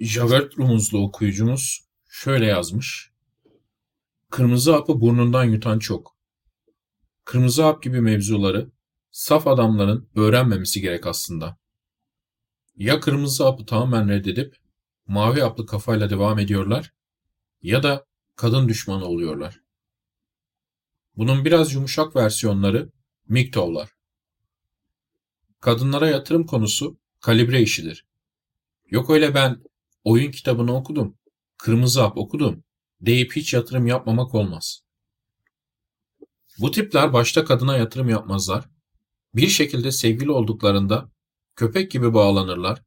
Javert Rumuzlu okuyucumuz şöyle yazmış. Kırmızı hapı burnundan yutan çok. Kırmızı hap gibi mevzuları saf adamların öğrenmemesi gerek aslında. Ya kırmızı hapı tamamen reddedip mavi haplı kafayla devam ediyorlar ya da kadın düşmanı oluyorlar. Bunun biraz yumuşak versiyonları MGTOW'lar. Kadınlara yatırım konusu kalibre işidir. Yok öyle ben oyun kitabını okudum, kırmızı hap okudum deyip hiç yatırım yapmamak olmaz. Bu tipler başta kadına yatırım yapmazlar. Bir şekilde sevgili olduklarında köpek gibi bağlanırlar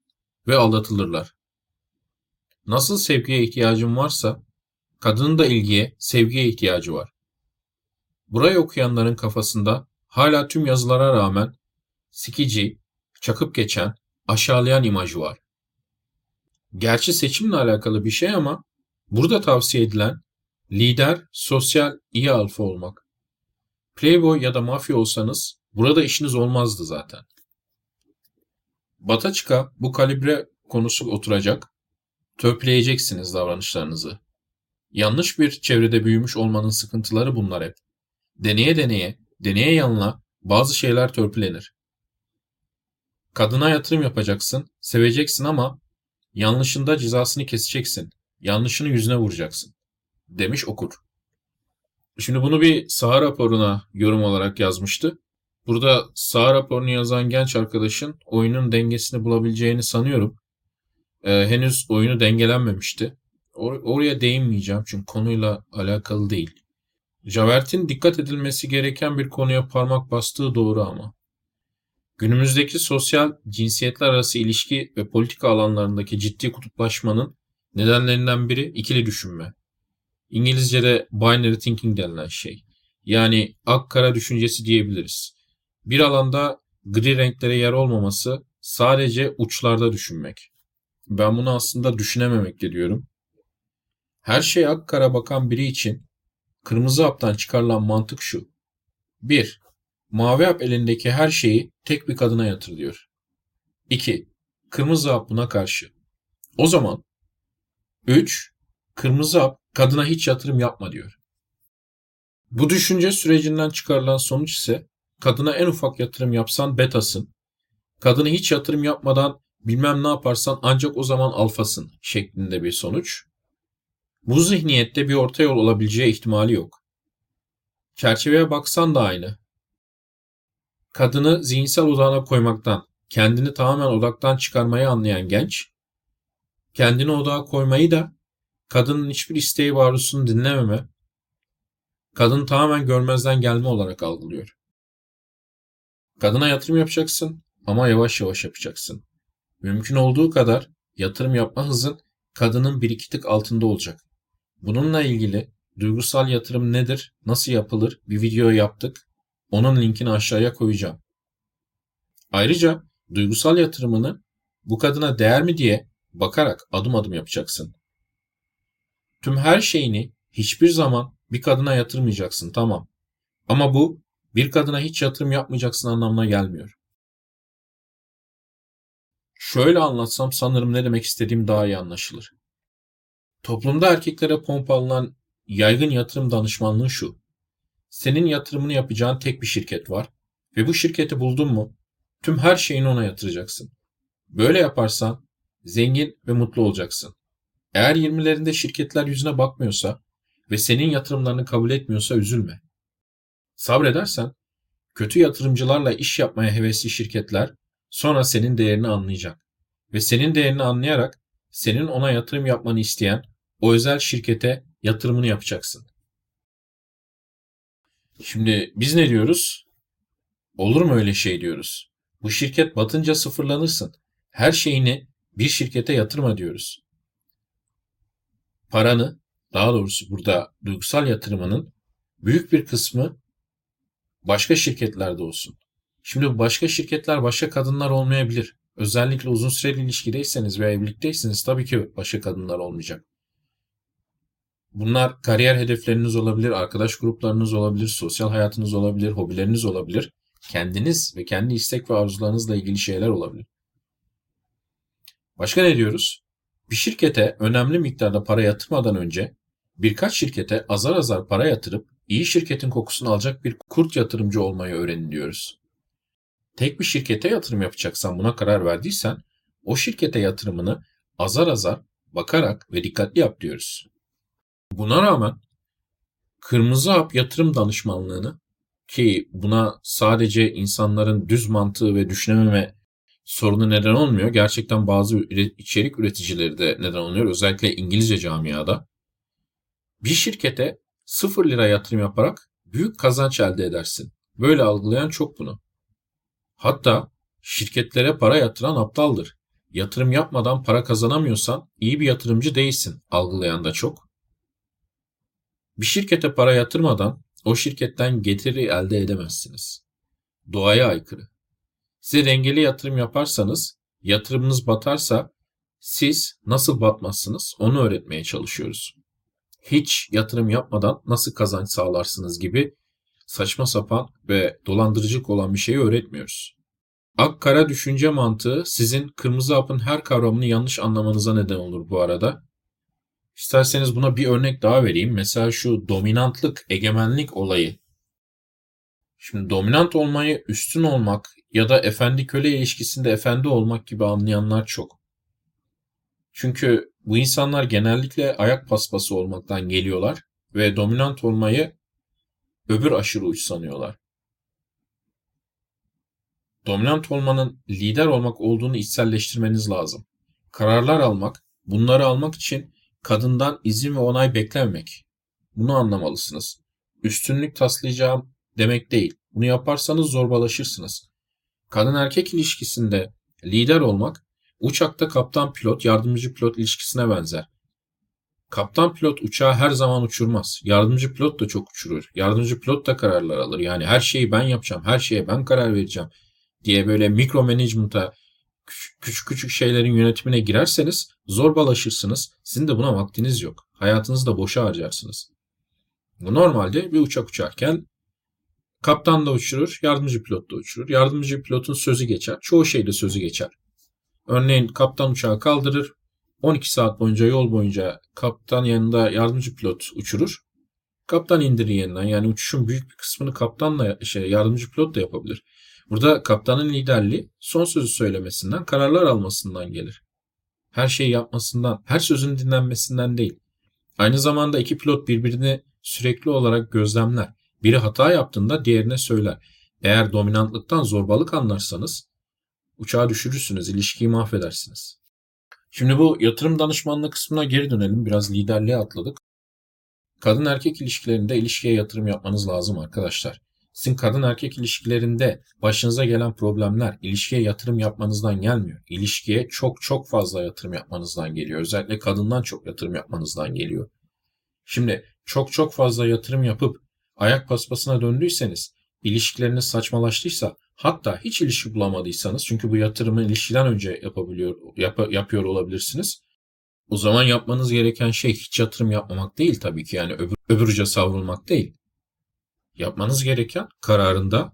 ve aldatılırlar. Nasıl sevgiye ihtiyacım varsa kadının da ilgiye, sevgiye ihtiyacı var. Burayı okuyanların kafasında hala tüm yazılara rağmen sikici, çakıp geçen, aşağılayan imajı var. Gerçi seçimle alakalı bir şey ama burada tavsiye edilen lider, sosyal, iyi alfa olmak. Playboy ya da mafya olsanız burada işiniz olmazdı zaten. Bataçka bu kalibre konusu oturacak, törpüleyeceksiniz davranışlarınızı. Yanlış bir çevrede büyümüş olmanın sıkıntıları bunlar hep. Deneye deneye, deneye yanına bazı şeyler törpülenir. Kadına yatırım yapacaksın, seveceksin ama yanlışında cezasını keseceksin. Yanlışını yüzüne vuracaksın. Demiş okur. Şimdi bunu bir saha raporuna yorum olarak yazmıştı. Burada saha raporunu yazan genç arkadaşın oyunun dengesini bulabileceğini sanıyorum. Ee, henüz oyunu dengelenmemişti. Or- oraya değinmeyeceğim çünkü konuyla alakalı değil. Javert'in dikkat edilmesi gereken bir konuya parmak bastığı doğru ama. Günümüzdeki sosyal cinsiyetler arası ilişki ve politika alanlarındaki ciddi kutuplaşmanın nedenlerinden biri ikili düşünme. İngilizce'de binary thinking denilen şey. Yani ak-kara düşüncesi diyebiliriz. Bir alanda gri renklere yer olmaması sadece uçlarda düşünmek. Ben bunu aslında düşünememek diyorum. Her şey ak-kara bakan biri için kırmızı haptan çıkarılan mantık şu. 1. Mavi hap elindeki her şeyi tek bir kadına yatır diyor. 2. Kırmızı hap buna karşı. O zaman 3. Kırmızı hap kadına hiç yatırım yapma diyor. Bu düşünce sürecinden çıkarılan sonuç ise kadına en ufak yatırım yapsan betasın, kadına hiç yatırım yapmadan bilmem ne yaparsan ancak o zaman alfasın şeklinde bir sonuç. Bu zihniyette bir orta yol olabileceği ihtimali yok. Çerçeveye baksan da aynı. Kadını zihinsel odağına koymaktan, kendini tamamen odaktan çıkarmayı anlayan genç, kendini odağa koymayı da kadının hiçbir isteği ve arzusunu dinlememe, kadın tamamen görmezden gelme olarak algılıyor. Kadına yatırım yapacaksın ama yavaş yavaş yapacaksın. Mümkün olduğu kadar yatırım yapma hızın kadının bir iki tık altında olacak. Bununla ilgili duygusal yatırım nedir, nasıl yapılır bir video yaptık. Onun linkini aşağıya koyacağım. Ayrıca duygusal yatırımını bu kadına değer mi diye bakarak adım adım yapacaksın. Tüm her şeyini hiçbir zaman bir kadına yatırmayacaksın tamam. Ama bu bir kadına hiç yatırım yapmayacaksın anlamına gelmiyor. Şöyle anlatsam sanırım ne demek istediğim daha iyi anlaşılır. Toplumda erkeklere pompalanan yaygın yatırım danışmanlığı şu. Senin yatırımını yapacağın tek bir şirket var ve bu şirketi buldun mu tüm her şeyini ona yatıracaksın. Böyle yaparsan zengin ve mutlu olacaksın. Eğer 20'lerinde şirketler yüzüne bakmıyorsa ve senin yatırımlarını kabul etmiyorsa üzülme. Sabredersen kötü yatırımcılarla iş yapmaya hevesli şirketler sonra senin değerini anlayacak ve senin değerini anlayarak senin ona yatırım yapmanı isteyen o özel şirkete yatırımını yapacaksın. Şimdi biz ne diyoruz? Olur mu öyle şey diyoruz. Bu şirket batınca sıfırlanırsın. Her şeyini bir şirkete yatırma diyoruz. Paranı, daha doğrusu burada duygusal yatırımının büyük bir kısmı başka şirketlerde olsun. Şimdi başka şirketler başka kadınlar olmayabilir. Özellikle uzun süreli ilişkideyseniz veya evlilikteyseniz tabii ki başka kadınlar olmayacak. Bunlar kariyer hedefleriniz olabilir, arkadaş gruplarınız olabilir, sosyal hayatınız olabilir, hobileriniz olabilir. Kendiniz ve kendi istek ve arzularınızla ilgili şeyler olabilir. Başka ne diyoruz? Bir şirkete önemli miktarda para yatırmadan önce birkaç şirkete azar azar para yatırıp iyi şirketin kokusunu alacak bir kurt yatırımcı olmayı öğrenin diyoruz. Tek bir şirkete yatırım yapacaksan buna karar verdiysen o şirkete yatırımını azar azar bakarak ve dikkatli yap diyoruz. Buna rağmen Kırmızı Hap yatırım danışmanlığını ki buna sadece insanların düz mantığı ve düşünememe sorunu neden olmuyor. Gerçekten bazı içerik üreticileri de neden oluyor. Özellikle İngilizce camiada. Bir şirkete 0 lira yatırım yaparak büyük kazanç elde edersin. Böyle algılayan çok bunu. Hatta şirketlere para yatıran aptaldır. Yatırım yapmadan para kazanamıyorsan iyi bir yatırımcı değilsin algılayan da çok. Bir şirkete para yatırmadan o şirketten getiri elde edemezsiniz. Doğaya aykırı. Size dengeli yatırım yaparsanız, yatırımınız batarsa siz nasıl batmazsınız onu öğretmeye çalışıyoruz. Hiç yatırım yapmadan nasıl kazanç sağlarsınız gibi saçma sapan ve dolandırıcılık olan bir şeyi öğretmiyoruz. Ak-kara düşünce mantığı sizin kırmızı hapın her kavramını yanlış anlamanıza neden olur bu arada. İsterseniz buna bir örnek daha vereyim. Mesela şu dominantlık, egemenlik olayı. Şimdi dominant olmayı üstün olmak ya da efendi köle ilişkisinde efendi olmak gibi anlayanlar çok. Çünkü bu insanlar genellikle ayak paspası olmaktan geliyorlar ve dominant olmayı öbür aşırı uç sanıyorlar. Dominant olmanın lider olmak olduğunu içselleştirmeniz lazım. Kararlar almak, bunları almak için kadından izin ve onay beklememek. Bunu anlamalısınız. Üstünlük taslayacağım demek değil. Bunu yaparsanız zorbalaşırsınız. Kadın erkek ilişkisinde lider olmak uçakta kaptan pilot yardımcı pilot ilişkisine benzer. Kaptan pilot uçağı her zaman uçurmaz. Yardımcı pilot da çok uçurur. Yardımcı pilot da kararlar alır. Yani her şeyi ben yapacağım, her şeye ben karar vereceğim diye böyle mikro management'a küçük küçük şeylerin yönetimine girerseniz zorbalaşırsınız. Sizin de buna vaktiniz yok. Hayatınızı da boşa harcarsınız. Normalde bir uçak uçarken kaptan da uçurur, yardımcı pilot da uçurur. Yardımcı pilotun sözü geçer. Çoğu şeyde sözü geçer. Örneğin kaptan uçağı kaldırır. 12 saat boyunca yol boyunca kaptan yanında yardımcı pilot uçurur. Kaptan indirir yeniden. Yani uçuşun büyük bir kısmını kaptanla şey, yardımcı pilot da yapabilir. Burada kaptanın liderliği son sözü söylemesinden, kararlar almasından gelir. Her şeyi yapmasından, her sözün dinlenmesinden değil. Aynı zamanda iki pilot birbirini sürekli olarak gözlemler. Biri hata yaptığında diğerine söyler. Eğer dominantlıktan zorbalık anlarsanız uçağı düşürürsünüz, ilişkiyi mahvedersiniz. Şimdi bu yatırım danışmanlığı kısmına geri dönelim. Biraz liderliğe atladık. Kadın erkek ilişkilerinde ilişkiye yatırım yapmanız lazım arkadaşlar. Sizin kadın erkek ilişkilerinde başınıza gelen problemler ilişkiye yatırım yapmanızdan gelmiyor. İlişkiye çok çok fazla yatırım yapmanızdan geliyor. Özellikle kadından çok yatırım yapmanızdan geliyor. Şimdi çok çok fazla yatırım yapıp ayak paspasına döndüyseniz, ilişkileriniz saçmalaştıysa, hatta hiç ilişki bulamadıysanız çünkü bu yatırımı ilişkiden önce yapabiliyor yap, yapıyor olabilirsiniz. O zaman yapmanız gereken şey hiç yatırım yapmamak değil tabii ki yani öbür, öbürce savrulmak değil. Yapmanız gereken kararında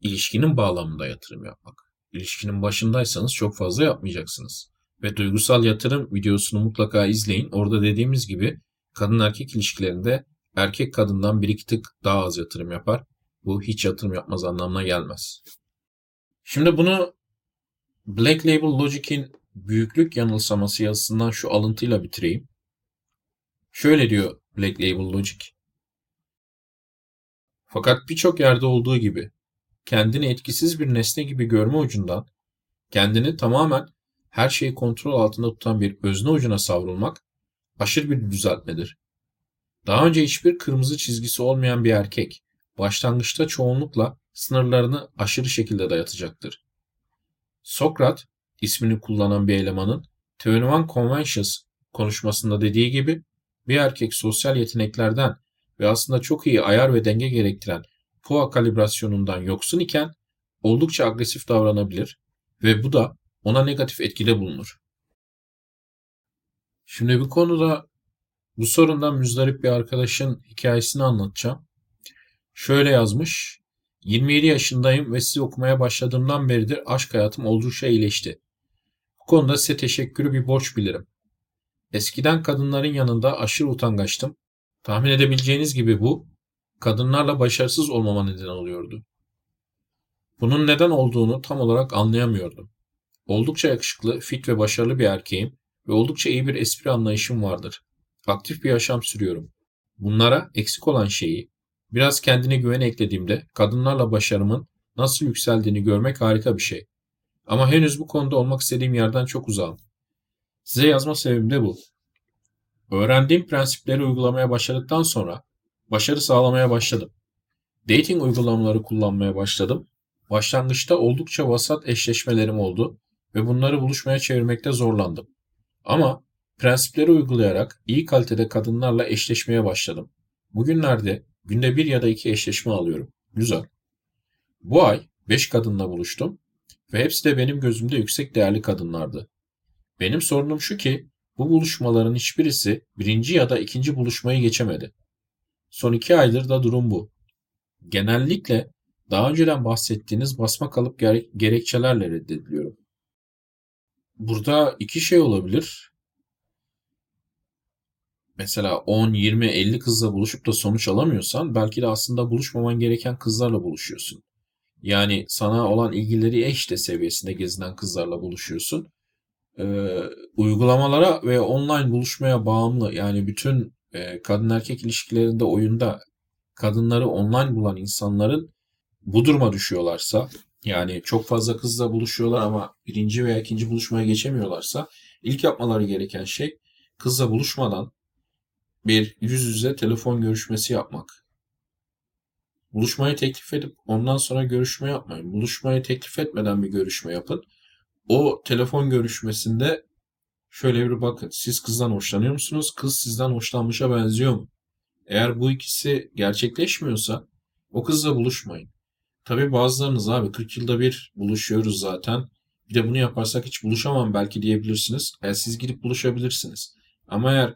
ilişkinin bağlamında yatırım yapmak. İlişkinin başındaysanız çok fazla yapmayacaksınız. Ve duygusal yatırım videosunu mutlaka izleyin. Orada dediğimiz gibi kadın erkek ilişkilerinde erkek kadından bir iki tık daha az yatırım yapar. Bu hiç yatırım yapmaz anlamına gelmez. Şimdi bunu Black Label Logic'in büyüklük yanılsaması yazısından şu alıntıyla bitireyim. Şöyle diyor Black Label Logic. Fakat birçok yerde olduğu gibi kendini etkisiz bir nesne gibi görme ucundan kendini tamamen her şeyi kontrol altında tutan bir özne ucuna savrulmak aşırı bir düzeltmedir. Daha önce hiçbir kırmızı çizgisi olmayan bir erkek başlangıçta çoğunlukla sınırlarını aşırı şekilde dayatacaktır. Sokrat ismini kullanan bir elemanın 21 Conventions konuşmasında dediği gibi bir erkek sosyal yeteneklerden ve aslında çok iyi ayar ve denge gerektiren POA kalibrasyonundan yoksun iken oldukça agresif davranabilir ve bu da ona negatif etkide bulunur. Şimdi bu konuda bu sorundan müzdarip bir arkadaşın hikayesini anlatacağım. Şöyle yazmış. 27 yaşındayım ve sizi okumaya başladığımdan beridir aşk hayatım oldukça iyileşti. Bu konuda size teşekkürü bir borç bilirim. Eskiden kadınların yanında aşırı utangaçtım. Tahmin edebileceğiniz gibi bu, kadınlarla başarısız olmama neden oluyordu. Bunun neden olduğunu tam olarak anlayamıyordum. Oldukça yakışıklı, fit ve başarılı bir erkeğim ve oldukça iyi bir espri anlayışım vardır. Aktif bir yaşam sürüyorum. Bunlara eksik olan şeyi, biraz kendine güven eklediğimde kadınlarla başarımın nasıl yükseldiğini görmek harika bir şey. Ama henüz bu konuda olmak istediğim yerden çok uzağım. Size yazma sebebim de bu. Öğrendiğim prensipleri uygulamaya başladıktan sonra başarı sağlamaya başladım. Dating uygulamaları kullanmaya başladım. Başlangıçta oldukça vasat eşleşmelerim oldu ve bunları buluşmaya çevirmekte zorlandım. Ama prensipleri uygulayarak iyi kalitede kadınlarla eşleşmeye başladım. Bugünlerde günde bir ya da iki eşleşme alıyorum. Güzel. Bu ay beş kadınla buluştum ve hepsi de benim gözümde yüksek değerli kadınlardı. Benim sorunum şu ki bu buluşmaların hiçbirisi birinci ya da ikinci buluşmayı geçemedi. Son iki aydır da durum bu. Genellikle daha önceden bahsettiğiniz basma kalıp gerekçelerle reddediliyorum. Burada iki şey olabilir. Mesela 10, 20, 50 kızla buluşup da sonuç alamıyorsan belki de aslında buluşmaman gereken kızlarla buluşuyorsun. Yani sana olan ilgileri eşte seviyesinde gezinen kızlarla buluşuyorsun. Ee, uygulamalara ve online buluşmaya bağımlı yani bütün e, kadın erkek ilişkilerinde oyunda kadınları online bulan insanların bu duruma düşüyorlarsa yani çok fazla kızla buluşuyorlar ama birinci veya ikinci buluşmaya geçemiyorlarsa ilk yapmaları gereken şey kızla buluşmadan bir yüz yüze telefon görüşmesi yapmak. Buluşmayı teklif edip ondan sonra görüşme yapmayın. Buluşmayı teklif etmeden bir görüşme yapın. O telefon görüşmesinde şöyle bir bakın. Siz kızdan hoşlanıyor musunuz? Kız sizden hoşlanmışa benziyor mu? Eğer bu ikisi gerçekleşmiyorsa o kızla buluşmayın. Tabii bazılarınız abi 40 yılda bir buluşuyoruz zaten. Bir de bunu yaparsak hiç buluşamam belki diyebilirsiniz. Yani siz gidip buluşabilirsiniz. Ama eğer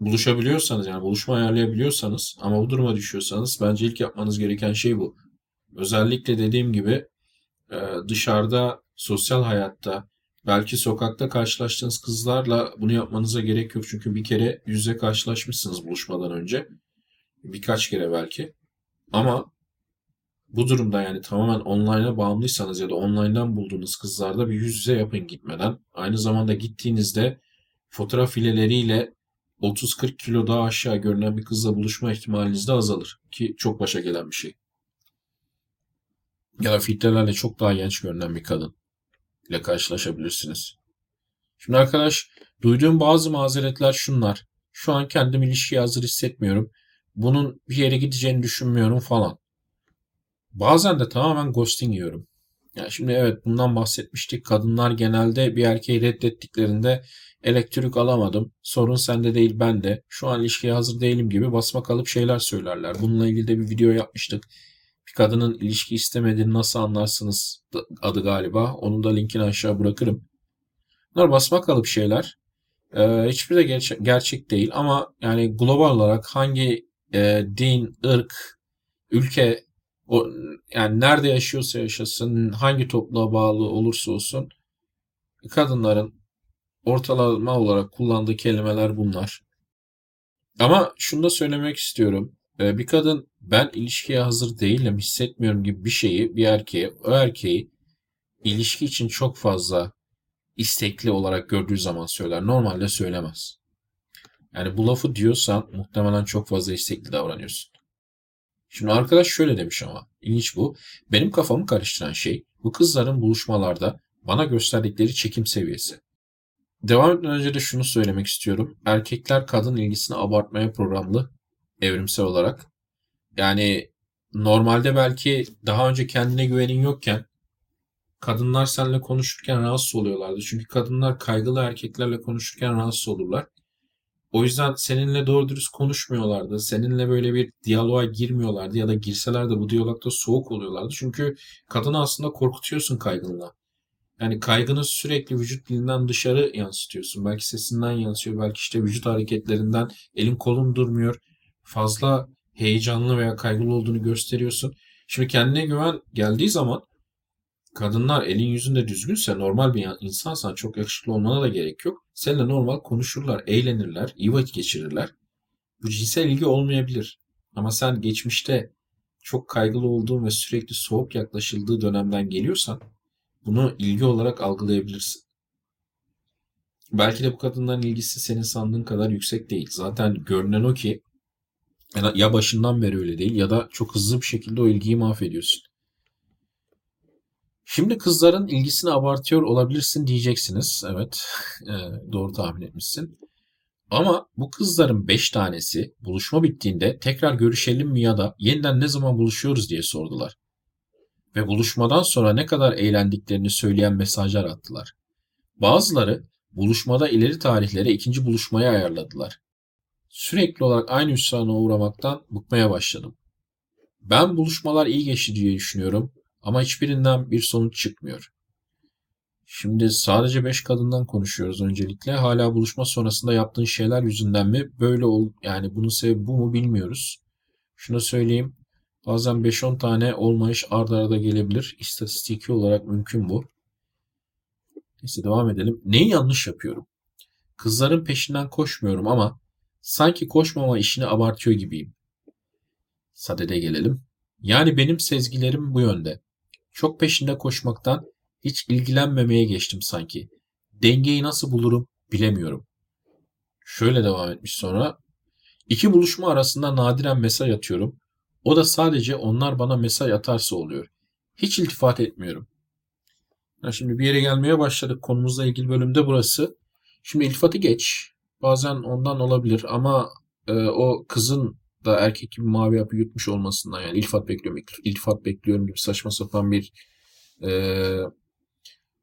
buluşabiliyorsanız yani buluşma ayarlayabiliyorsanız ama bu duruma düşüyorsanız bence ilk yapmanız gereken şey bu. Özellikle dediğim gibi e, dışarıda sosyal hayatta belki sokakta karşılaştığınız kızlarla bunu yapmanıza gerek yok. Çünkü bir kere yüzle karşılaşmışsınız buluşmadan önce. Birkaç kere belki. Ama bu durumda yani tamamen online'a bağımlıysanız ya da online'dan bulduğunuz kızlarda bir yüz yüze yapın gitmeden. Aynı zamanda gittiğinizde fotoğraf fileleriyle 30-40 kilo daha aşağı görünen bir kızla buluşma ihtimaliniz de azalır. Ki çok başa gelen bir şey. Ya da filtrelerle çok daha genç görünen bir kadın ile karşılaşabilirsiniz. Şimdi arkadaş duyduğum bazı mazeretler şunlar. Şu an kendim ilişkiye hazır hissetmiyorum. Bunun bir yere gideceğini düşünmüyorum falan. Bazen de tamamen ghosting yiyorum. Yani şimdi evet bundan bahsetmiştik. Kadınlar genelde bir erkeği reddettiklerinde elektrik alamadım. Sorun sende değil bende. Şu an ilişkiye hazır değilim gibi basma kalıp şeyler söylerler. Bununla ilgili de bir video yapmıştık. Bir kadının ilişki istemediğini nasıl anlarsınız adı galiba. Onun da linkini aşağı bırakırım. Bunlar basma kalıp şeyler. Ee, hiçbir de gerçek, gerçek değil ama yani global olarak hangi e, din, ırk, ülke o yani nerede yaşıyorsa yaşasın, hangi topluluğa bağlı olursa olsun kadınların ortalama olarak kullandığı kelimeler bunlar. Ama şunu da söylemek istiyorum. Ee, bir kadın ben ilişkiye hazır değilim, hissetmiyorum gibi bir şeyi bir erkeğe, o erkeği ilişki için çok fazla istekli olarak gördüğü zaman söyler. Normalde söylemez. Yani bu lafı diyorsan muhtemelen çok fazla istekli davranıyorsun. Şimdi arkadaş şöyle demiş ama ilginç bu. Benim kafamı karıştıran şey bu kızların buluşmalarda bana gösterdikleri çekim seviyesi. Devam etmeden önce de şunu söylemek istiyorum. Erkekler kadın ilgisini abartmaya programlı evrimsel olarak. Yani normalde belki daha önce kendine güvenin yokken kadınlar seninle konuşurken rahatsız oluyorlardı. Çünkü kadınlar kaygılı erkeklerle konuşurken rahatsız olurlar. O yüzden seninle doğru dürüst konuşmuyorlardı. Seninle böyle bir diyaloğa girmiyorlardı ya da girseler de bu diyalogda soğuk oluyorlardı. Çünkü kadını aslında korkutuyorsun kaygınla. Yani kaygını sürekli vücut dilinden dışarı yansıtıyorsun. Belki sesinden yansıyor, belki işte vücut hareketlerinden elin kolun durmuyor. Fazla heyecanlı veya kaygılı olduğunu gösteriyorsun. Şimdi kendine güven geldiği zaman kadınlar elin yüzünde düzgünse normal bir insansan çok yakışıklı olmana da gerek yok. Seninle normal konuşurlar, eğlenirler, iyi vakit geçirirler. Bu cinsel ilgi olmayabilir. Ama sen geçmişte çok kaygılı olduğun ve sürekli soğuk yaklaşıldığı dönemden geliyorsan bunu ilgi olarak algılayabilirsin. Belki de bu kadınların ilgisi senin sandığın kadar yüksek değil. Zaten görünen o ki ya başından beri öyle değil ya da çok hızlı bir şekilde o ilgiyi mahvediyorsun. Şimdi kızların ilgisini abartıyor olabilirsin diyeceksiniz. Evet, e, doğru tahmin etmişsin. Ama bu kızların 5 tanesi buluşma bittiğinde tekrar görüşelim mi ya da yeniden ne zaman buluşuyoruz diye sordular. Ve buluşmadan sonra ne kadar eğlendiklerini söyleyen mesajlar attılar. Bazıları buluşmada ileri tarihlere ikinci buluşmaya ayarladılar. Sürekli olarak aynı hüsrana uğramaktan bıkmaya başladım. Ben buluşmalar iyi geçti diye düşünüyorum ama hiçbirinden bir sonuç çıkmıyor. Şimdi sadece 5 kadından konuşuyoruz öncelikle. Hala buluşma sonrasında yaptığın şeyler yüzünden mi böyle ol yani bunun sebebi bu mu bilmiyoruz. Şunu söyleyeyim. Bazen 5-10 tane olmayış ardarda arda gelebilir. İstatistiki olarak mümkün bu. Neyse devam edelim. Neyi yanlış yapıyorum? Kızların peşinden koşmuyorum ama sanki koşmama işini abartıyor gibiyim. Sadede gelelim. Yani benim sezgilerim bu yönde. Çok peşinde koşmaktan hiç ilgilenmemeye geçtim sanki. Dengeyi nasıl bulurum bilemiyorum. Şöyle devam etmiş sonra. İki buluşma arasında nadiren mesaj atıyorum. O da sadece onlar bana mesaj atarsa oluyor. Hiç iltifat etmiyorum. Yani şimdi bir yere gelmeye başladık. Konumuzla ilgili bölümde burası. Şimdi iltifatı geç. Bazen ondan olabilir ama e, o kızın da erkek gibi mavi yapı yutmuş olmasından yani iltifat bekliyorum, iltifat bekliyorum gibi saçma sapan bir e,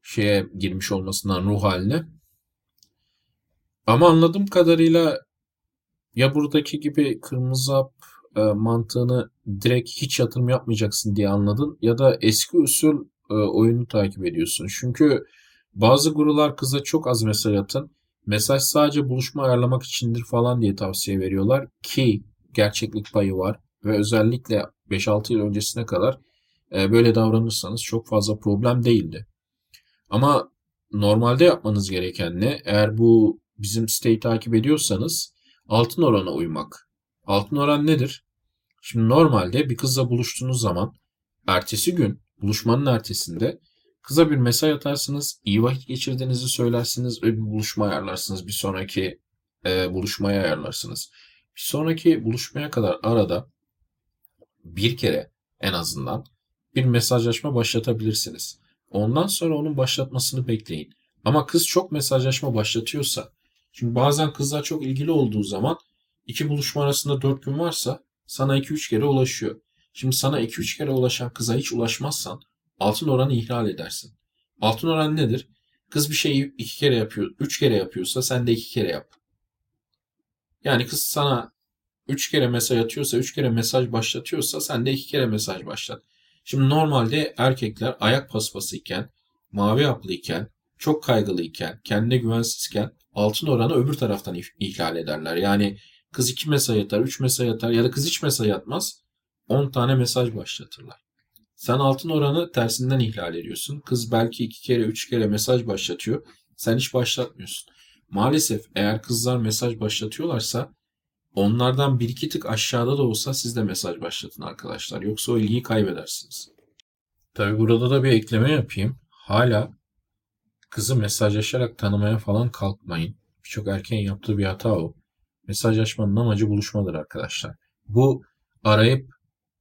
şeye girmiş olmasından ruh haline. Ama anladığım kadarıyla ya buradaki gibi kırmızı hap e, mantığını direkt hiç yatırım yapmayacaksın diye anladın ya da eski usul e, oyunu takip ediyorsun. Çünkü bazı gurular kıza çok az mesaj atın. Mesaj sadece buluşma ayarlamak içindir falan diye tavsiye veriyorlar ki gerçeklik payı var ve özellikle 5-6 yıl öncesine kadar e, böyle davranırsanız çok fazla problem değildi. Ama normalde yapmanız gereken ne? Eğer bu bizim siteyi takip ediyorsanız altın orana uymak. Altın oran nedir? Şimdi normalde bir kızla buluştuğunuz zaman ertesi gün buluşmanın ertesinde kıza bir mesaj atarsınız, iyi vakit geçirdiğinizi söylersiniz ve bir buluşma ayarlarsınız. Bir sonraki e, buluşmaya ayarlarsınız. Bir sonraki buluşmaya kadar arada bir kere en azından bir mesajlaşma başlatabilirsiniz. Ondan sonra onun başlatmasını bekleyin. Ama kız çok mesajlaşma başlatıyorsa, çünkü bazen kızlar çok ilgili olduğu zaman iki buluşma arasında dört gün varsa sana iki üç kere ulaşıyor. Şimdi sana iki üç kere ulaşan kıza hiç ulaşmazsan altın oranı ihlal edersin. Altın oran nedir? Kız bir şeyi iki kere yapıyor, üç kere yapıyorsa sen de iki kere yap. Yani kız sana üç kere mesaj atıyorsa, üç kere mesaj başlatıyorsa sen de iki kere mesaj başlat. Şimdi normalde erkekler ayak paspasıyken, mavi haplıyken, çok kaygılıyken, kendine güvensizken altın oranı öbür taraftan ihlal ederler. Yani kız iki mesaj atar, üç mesaj atar ya da kız hiç mesaj atmaz. 10 tane mesaj başlatırlar. Sen altın oranı tersinden ihlal ediyorsun. Kız belki iki kere, üç kere mesaj başlatıyor. Sen hiç başlatmıyorsun. Maalesef eğer kızlar mesaj başlatıyorlarsa Onlardan bir iki tık aşağıda da olsa siz de mesaj başlatın arkadaşlar. Yoksa o ilgiyi kaybedersiniz. Tabi burada da bir ekleme yapayım. Hala kızı mesajlaşarak tanımaya falan kalkmayın. Birçok erkeğin yaptığı bir hata o. Mesajlaşmanın amacı buluşmadır arkadaşlar. Bu arayıp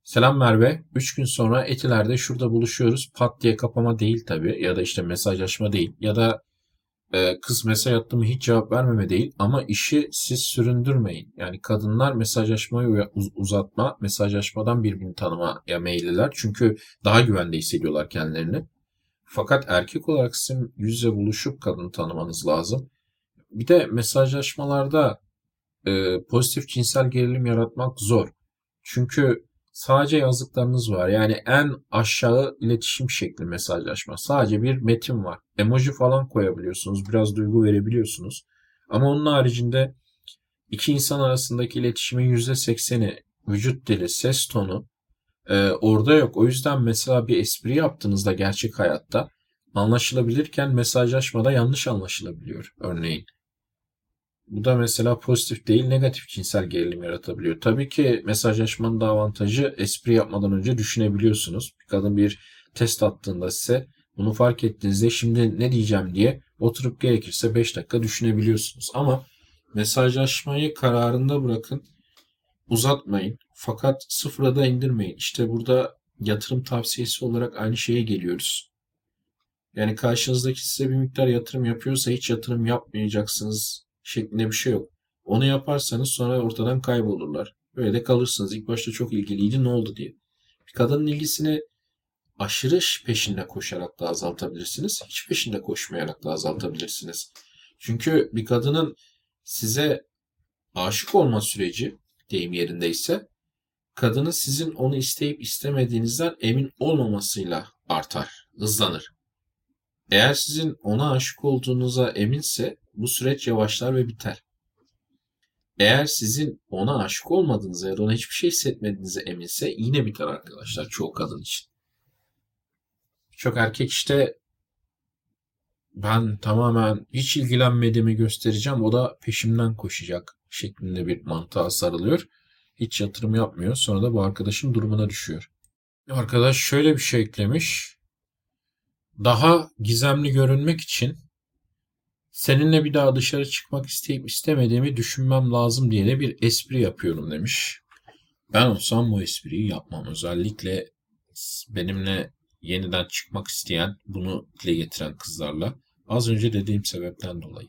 selam Merve 3 gün sonra Etiler'de şurada buluşuyoruz pat diye kapama değil tabi ya da işte mesajlaşma değil ya da e, kız mesaj attı mı hiç cevap vermeme değil ama işi siz süründürmeyin. Yani kadınlar mesajlaşmayı uzatma, mesajlaşmadan birbirini tanımaya meyilliler. Çünkü daha güvende hissediyorlar kendilerini. Fakat erkek olarak sizin yüzle buluşup kadını tanımanız lazım. Bir de mesajlaşmalarda e, pozitif cinsel gerilim yaratmak zor. Çünkü sadece yazdıklarınız var. Yani en aşağı iletişim şekli mesajlaşma. Sadece bir metin var. Emoji falan koyabiliyorsunuz. Biraz duygu verebiliyorsunuz. Ama onun haricinde iki insan arasındaki iletişimin %80'i vücut dili, ses tonu, Ee, orada yok. O yüzden mesela bir espri yaptığınızda gerçek hayatta anlaşılabilirken mesajlaşmada yanlış anlaşılabiliyor örneğin. Bu da mesela pozitif değil negatif cinsel gerilim yaratabiliyor. Tabii ki mesajlaşmanın da avantajı espri yapmadan önce düşünebiliyorsunuz. Bir kadın bir test attığında size bunu fark ettiğinizde şimdi ne diyeceğim diye oturup gerekirse 5 dakika düşünebiliyorsunuz. Ama mesajlaşmayı kararında bırakın. Uzatmayın. Fakat sıfıra da indirmeyin. İşte burada yatırım tavsiyesi olarak aynı şeye geliyoruz. Yani karşınızdaki size bir miktar yatırım yapıyorsa hiç yatırım yapmayacaksınız şeklinde bir şey yok. Onu yaparsanız sonra ortadan kaybolurlar. Böyle kalırsınız. İlk başta çok ilgiliydi ne oldu diye. Bir kadının ilgisini aşırı peşinde koşarak da azaltabilirsiniz. Hiç peşinde koşmayarak da azaltabilirsiniz. Çünkü bir kadının size aşık olma süreci deyim yerindeyse kadının sizin onu isteyip istemediğinizden emin olmamasıyla artar, hızlanır. Eğer sizin ona aşık olduğunuza eminse bu süreç yavaşlar ve biter. Eğer sizin ona aşık olmadığınıza ya da ona hiçbir şey hissetmediğinize eminse yine biter arkadaşlar çoğu kadın için. Çok erkek işte ben tamamen hiç ilgilenmediğimi göstereceğim o da peşimden koşacak şeklinde bir mantığa sarılıyor. Hiç yatırım yapmıyor. Sonra da bu arkadaşın durumuna düşüyor. Arkadaş şöyle bir şey eklemiş. Daha gizemli görünmek için seninle bir daha dışarı çıkmak isteyip istemediğimi düşünmem lazım diye de bir espri yapıyorum demiş. Ben olsam bu espriyi yapmam. Özellikle benimle yeniden çıkmak isteyen, bunu dile getiren kızlarla az önce dediğim sebepten dolayı.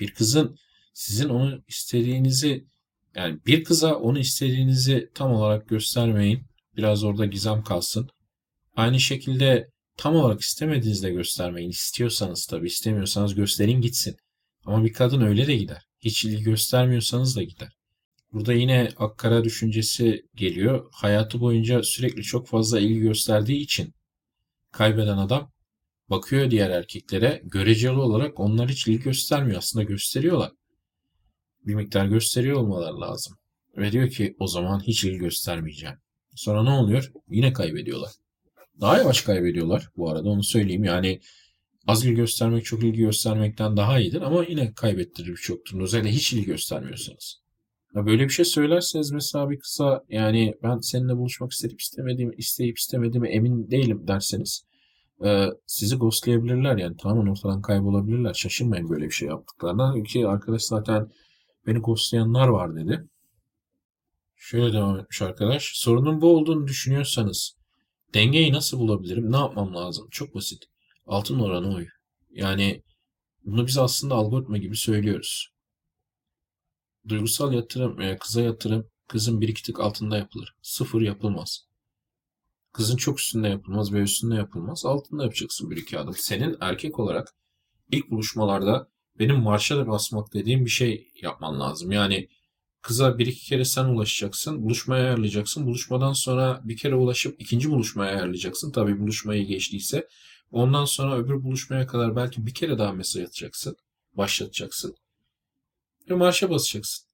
Bir kızın sizin onu istediğinizi yani bir kıza onu istediğinizi tam olarak göstermeyin. Biraz orada gizem kalsın. Aynı şekilde tam olarak istemediğinizde göstermeyin. İstiyorsanız tabii istemiyorsanız gösterin gitsin. Ama bir kadın öyle de gider. Hiç ilgi göstermiyorsanız da gider. Burada yine akkara düşüncesi geliyor. Hayatı boyunca sürekli çok fazla ilgi gösterdiği için kaybeden adam bakıyor diğer erkeklere göreceli olarak onlar hiç ilgi göstermiyor. Aslında gösteriyorlar. Bir miktar gösteriyor olmaları lazım. Ve diyor ki o zaman hiç ilgi göstermeyeceğim. Sonra ne oluyor? Yine kaybediyorlar. Daha yavaş kaybediyorlar bu arada onu söyleyeyim. Yani az ilgi göstermek çok ilgi göstermekten daha iyidir ama yine kaybettirir birçok durumda. Özellikle hiç ilgi göstermiyorsanız. Ya böyle bir şey söylerseniz mesela bir kısa yani ben seninle buluşmak isteyip istemediğimi, isteyip istemediğime emin değilim derseniz e, sizi ghostlayabilirler yani tamamen ortadan kaybolabilirler. Şaşırmayın böyle bir şey yaptıklarına. Ki arkadaş zaten beni ghostlayanlar var dedi. Şöyle devam etmiş arkadaş. Sorunun bu olduğunu düşünüyorsanız dengeyi nasıl bulabilirim? Ne yapmam lazım? Çok basit. Altın oranı oy. Yani bunu biz aslında algoritma gibi söylüyoruz. Duygusal yatırım, e, kıza yatırım kızın bir iki tık altında yapılır. Sıfır yapılmaz. Kızın çok üstünde yapılmaz ve üstünde yapılmaz. Altında yapacaksın bir iki adım. Senin erkek olarak ilk buluşmalarda benim marşa da basmak dediğim bir şey yapman lazım. Yani kıza bir iki kere sen ulaşacaksın. Buluşmaya ayarlayacaksın. Buluşmadan sonra bir kere ulaşıp ikinci buluşmaya ayarlayacaksın. Tabii buluşmayı geçtiyse. Ondan sonra öbür buluşmaya kadar belki bir kere daha mesaj atacaksın. Başlatacaksın. Ve marşa basacaksın.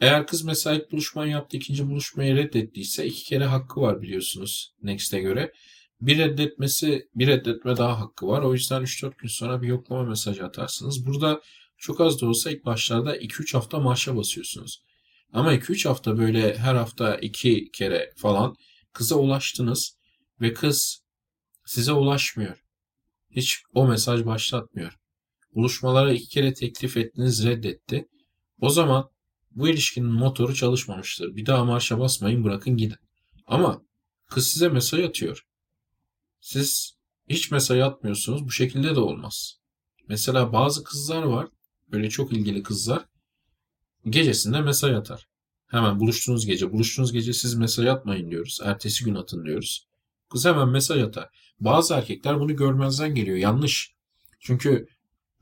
Eğer kız mesela buluşmayı yaptı, ikinci buluşmayı reddettiyse iki kere hakkı var biliyorsunuz Next'e göre. Bir reddetmesi, bir reddetme daha hakkı var. O yüzden 3-4 gün sonra bir yoklama mesajı atarsınız. Burada çok az da olsa ilk başlarda 2-3 hafta marşa basıyorsunuz. Ama 2-3 hafta böyle her hafta 2 kere falan kıza ulaştınız ve kız size ulaşmıyor. Hiç o mesaj başlatmıyor. Buluşmalara iki kere teklif ettiniz reddetti. O zaman bu ilişkinin motoru çalışmamıştır. Bir daha marşa basmayın bırakın gidin. Ama kız size mesaj atıyor. Siz hiç mesaj atmıyorsunuz. Bu şekilde de olmaz. Mesela bazı kızlar var. Böyle çok ilgili kızlar. Gecesinde mesaj atar. Hemen buluştuğunuz gece. Buluştuğunuz gece siz mesaj atmayın diyoruz. Ertesi gün atın diyoruz. Kız hemen mesaj atar. Bazı erkekler bunu görmezden geliyor. Yanlış. Çünkü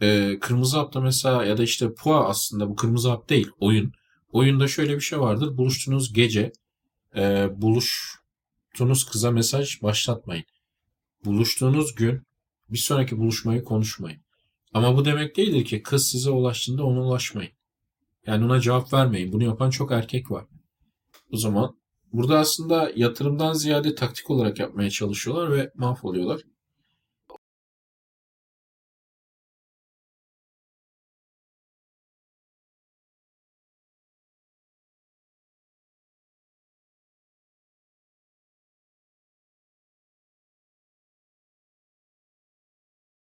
e, kırmızı hapta mesela ya da işte pua aslında bu kırmızı hap değil oyun. Oyunda şöyle bir şey vardır. Buluştuğunuz gece e, buluştuğunuz kıza mesaj başlatmayın. Buluştuğunuz gün bir sonraki buluşmayı konuşmayın. Ama bu demek değildir ki kız size ulaştığında ona ulaşmayın. Yani ona cevap vermeyin. Bunu yapan çok erkek var. O zaman burada aslında yatırımdan ziyade taktik olarak yapmaya çalışıyorlar ve mahvoluyorlar.